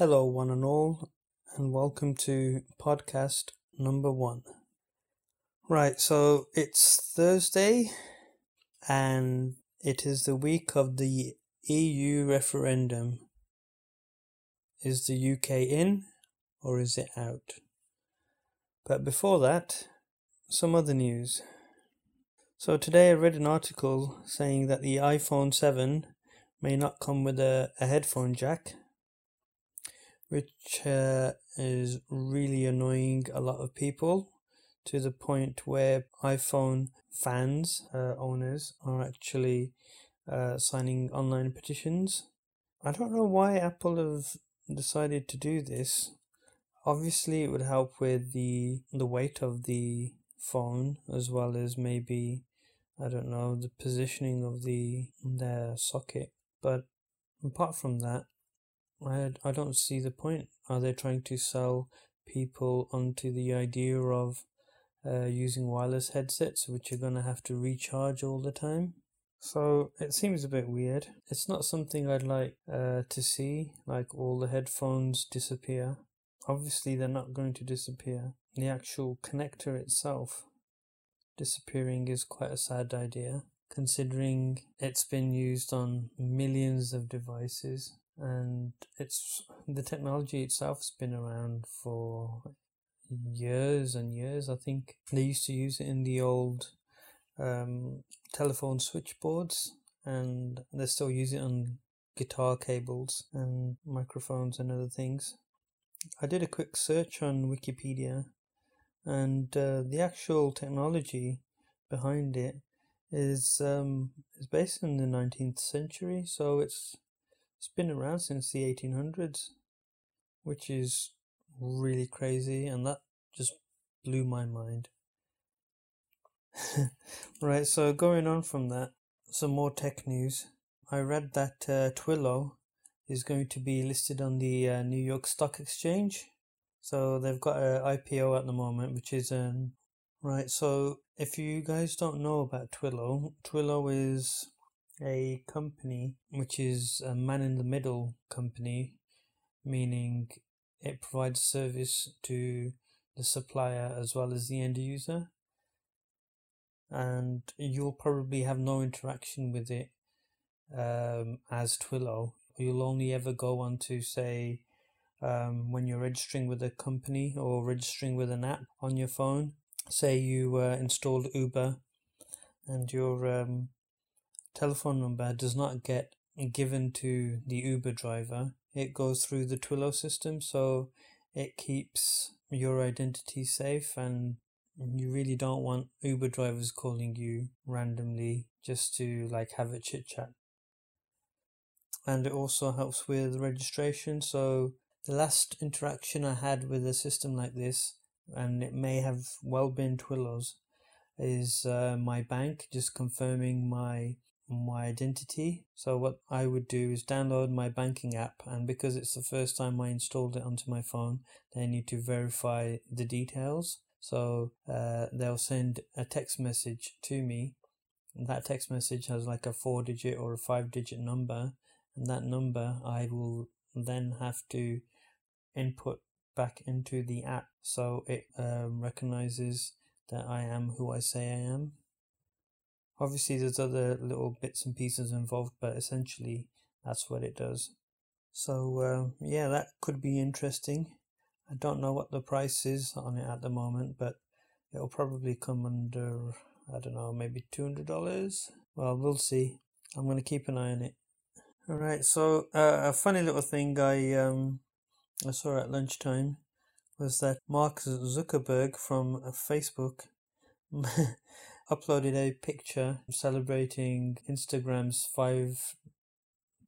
Hello, one and all, and welcome to podcast number one. Right, so it's Thursday, and it is the week of the EU referendum. Is the UK in or is it out? But before that, some other news. So today I read an article saying that the iPhone 7 may not come with a, a headphone jack, which uh, is really annoying a lot of people to the point where iPhone fans, uh, owners, are actually uh, signing online petitions. I don't know why Apple have decided to do this. Obviously, it would help with the the weight of the phone as well as maybe I don't know the positioning of the their socket. But apart from that, I I don't see the point. Are they trying to sell people onto the idea of uh, using wireless headsets, which are going to have to recharge all the time? So it seems a bit weird. It's not something I'd like uh, to see, like all the headphones disappear. Obviously, they're not going to disappear. The actual connector itself disappearing is quite a sad idea, considering it's been used on millions of devices and it's the technology itself has been around for years and years. I think they used to use it in the old um, telephone switchboards, and they still use it on guitar cables and microphones and other things. I did a quick search on Wikipedia, and uh, the actual technology behind it is um, is based in the 19th century, so it's it's been around since the 1800s, which is really crazy, and that just blew my mind. right, so going on from that, some more tech news. I read that uh, Twilio is going to be listed on the uh, New York Stock Exchange. So they've got an IPO at the moment, which is um right. So if you guys don't know about Twilio, Twilio is a company which is a man in the middle company, meaning it provides service to the supplier as well as the end user and you'll probably have no interaction with it um, as Twilio. You'll only ever go on to say um, when you're registering with a company or registering with an app on your phone. Say you uh, installed Uber and your um, telephone number does not get given to the Uber driver. It goes through the Twilio system, so it keeps your identity safe and you really don't want Uber drivers calling you randomly just to like have a chit chat. And it also helps with registration. So the last interaction I had with a system like this, and it may have well been Twilio's, is uh, my bank just confirming my my identity. So what I would do is download my banking app, and because it's the first time I installed it onto my phone, they need to verify the details. So uh, they'll send a text message to me. That text message has like a four digit or a five digit number. And that number I will then have to input back into the app so it um, recognizes that I am who I say I am. Obviously, there's other little bits and pieces involved, but essentially, that's what it does. So, uh, yeah, that could be interesting. I don't know what the price is on it at the moment, but it'll probably come under, I don't know, maybe $200. Well, we'll see. I'm going to keep an eye on it. All right, so uh, a funny little thing I um I saw at lunchtime was that Mark Zuckerberg from Facebook uploaded a picture celebrating Instagram's five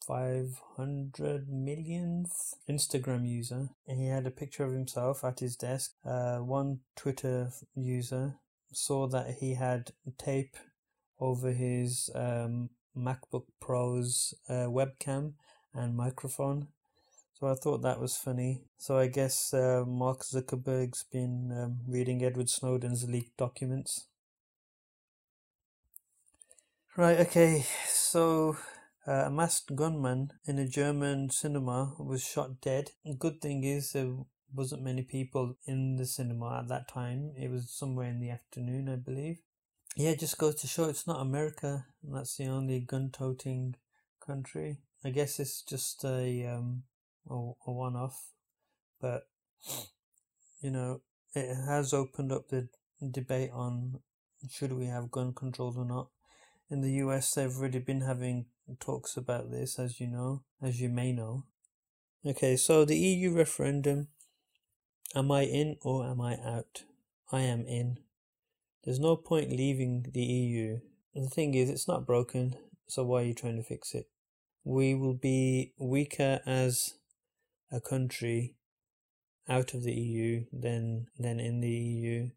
500 millionth Instagram user. He had a picture of himself at his desk. Uh, one Twitter user saw that he had tape over his um, MacBook Pro's uh, webcam and microphone. So I thought that was funny. So I guess uh, Mark Zuckerberg's been um, reading Edward Snowden's leaked documents. Right, okay, so Uh, a masked gunman in a German cinema was shot dead. Good thing is there wasn't many people in the cinema at that time. It was somewhere in the afternoon, I believe. Yeah, just goes to show it's not America. That's the only gun-toting country. I guess it's just a um a, a one-off, but you know it has opened up the debate on should we have gun controls or not. In the US, they've already been having talks about this, as you know, as you may know. Okay, so the EU referendum. Am I in or am I out? I am in. There's no point leaving the EU. The thing is, it's not broken, so why are you trying to fix it? We will be weaker as a country out of the EU than than in the EU.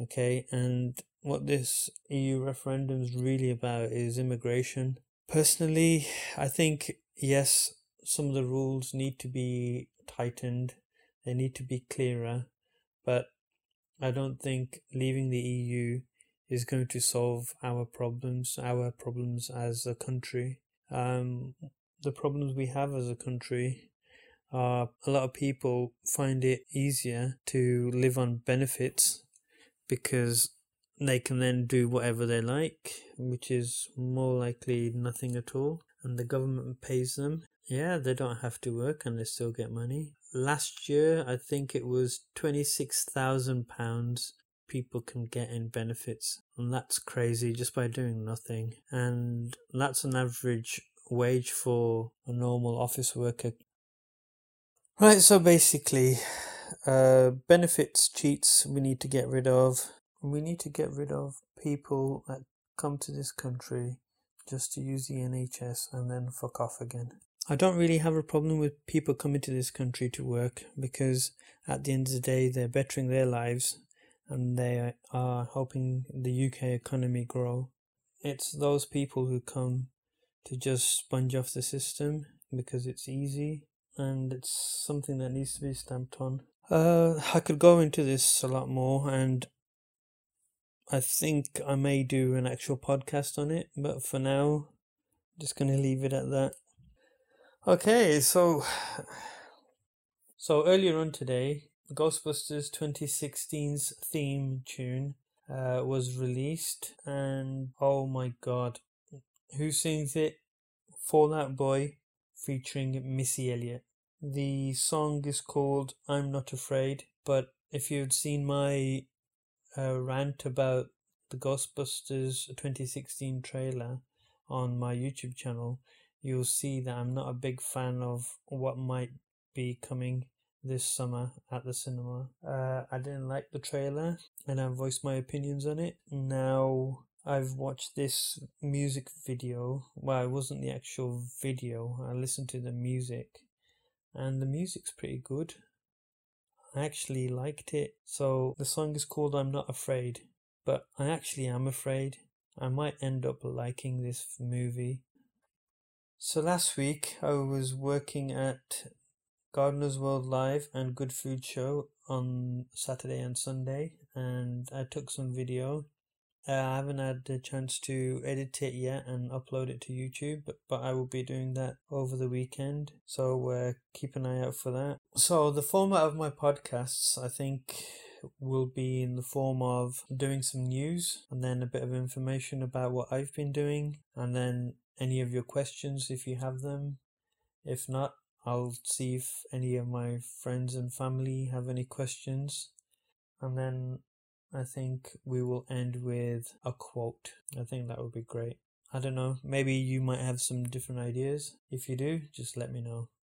Okay, and what this EU referendum is really about is immigration. Personally, I think yes, some of the rules need to be tightened, they need to be clearer, but I don't think leaving the EU is going to solve our problems, our problems as a country. Um, the problems we have as a country are a lot of people find it easier to live on benefits because they can then do whatever they like, which is more likely nothing at all, and the government pays them. Yeah, they don't have to work and they still get money. Last year, I think it was £26,000 people can get in benefits, and that's crazy just by doing nothing. And that's an average wage for a normal office worker. Right, so basically, uh, benefits cheats we need to get rid of. We need to get rid of people that come to this country just to use the NHS and then fuck off again. I don't really have a problem with people coming to this country to work because at the end of the day they're bettering their lives and they are helping the UK economy grow. It's those people who come to just sponge off the system because it's easy and it's something that needs to be stamped on. Uh, I could go into this a lot more and I think I may do an actual podcast on it, but for now, I'm just going to leave it at that. Okay, so so earlier on today, Ghostbusters 2016's theme tune uh, was released, and oh my god, who sings it? Fall Out Boy featuring Missy Elliott. The song is called I'm Not Afraid, but if you'd seen my uh, rant about the Ghostbusters 2016 trailer on my YouTube channel, you'll see that I'm not a big fan of what might be coming this summer at the cinema. Uh, I didn't like the trailer and I voiced my opinions on it. Now I've watched this music video. Well, it wasn't the actual video, I listened to the music and the music's pretty good. I actually liked it. So the song is called I'm Not Afraid, but I actually am afraid. I might end up liking this movie. So last week I was working at Gardener's World Live and Good Food Show on Saturday and Sunday, and I took some video. Uh, I haven't had a chance to edit it yet and upload it to YouTube, but, but I will be doing that over the weekend. So uh, keep an eye out for that. So the format of my podcasts, I think, will be in the form of doing some news and then a bit of information about what I've been doing, and then any of your questions if you have them. If not, I'll see if any of my friends and family have any questions. And then I think we will end with a quote. I think that would be great. I don't know, maybe you might have some different ideas. If you do, just let me know.